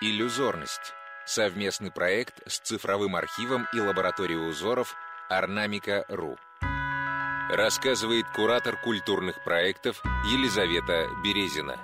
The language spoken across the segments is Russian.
Иллюзорность. Совместный проект с цифровым архивом и лабораторией узоров Орнамика.ру. Рассказывает куратор культурных проектов Елизавета Березина.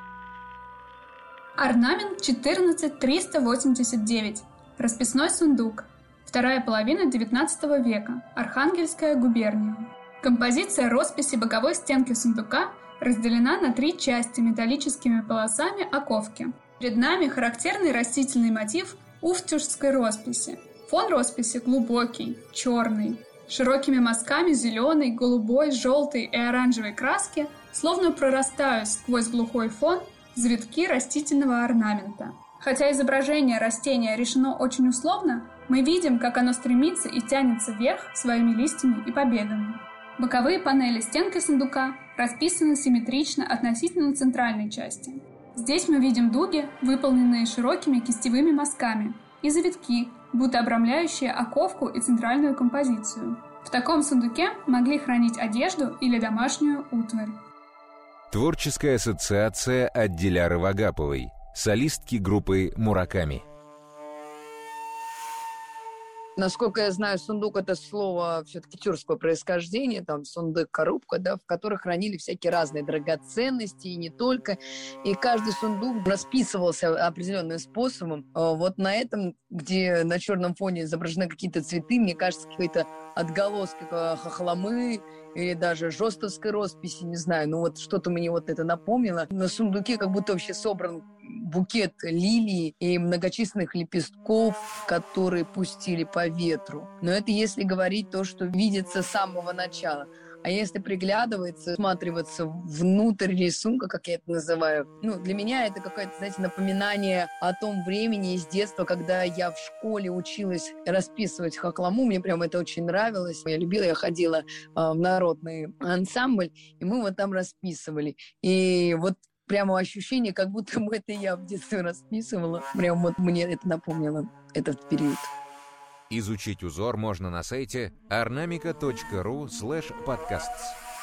Орнамент 14389. Расписной сундук. Вторая половина XIX века. Архангельская губерния. Композиция росписи боковой стенки сундука разделена на три части металлическими полосами оковки. Перед нами характерный растительный мотив уфтюжской росписи. Фон росписи глубокий, черный, широкими мазками зеленой, голубой, желтой и оранжевой краски, словно прорастают сквозь глухой фон завитки растительного орнамента. Хотя изображение растения решено очень условно, мы видим, как оно стремится и тянется вверх своими листьями и побегами. Боковые панели стенки сундука расписаны симметрично относительно центральной части. Здесь мы видим дуги, выполненные широкими кистевыми мазками, и завитки, будто обрамляющие оковку и центральную композицию. В таком сундуке могли хранить одежду или домашнюю утварь. Творческая ассоциация от Диляры Вагаповой, солистки группы «Мураками». Насколько я знаю, сундук – это слово все-таки тюркского происхождения, там сундук, коробка, да, в которой хранили всякие разные драгоценности и не только. И каждый сундук расписывался определенным способом. А вот на этом, где на черном фоне изображены какие-то цветы, мне кажется, какие-то отголоски хохломы или даже жестовской росписи, не знаю, ну вот что-то мне вот это напомнило. На сундуке как будто вообще собран букет лилии и многочисленных лепестков, которые пустили по ветру. Но это если говорить то, что видится с самого начала. А если приглядываться, всматриваться внутрь рисунка, как я это называю, ну, для меня это какое-то, знаете, напоминание о том времени из детства, когда я в школе училась расписывать хакламу. Мне прям это очень нравилось. Я любила, я ходила э, в народный ансамбль, и мы вот там расписывали. И вот прямо ощущение, как будто бы это я в детстве расписывала. Прям вот мне это напомнило этот период. Изучить узор можно на сайте ornamica.ru slash podcasts.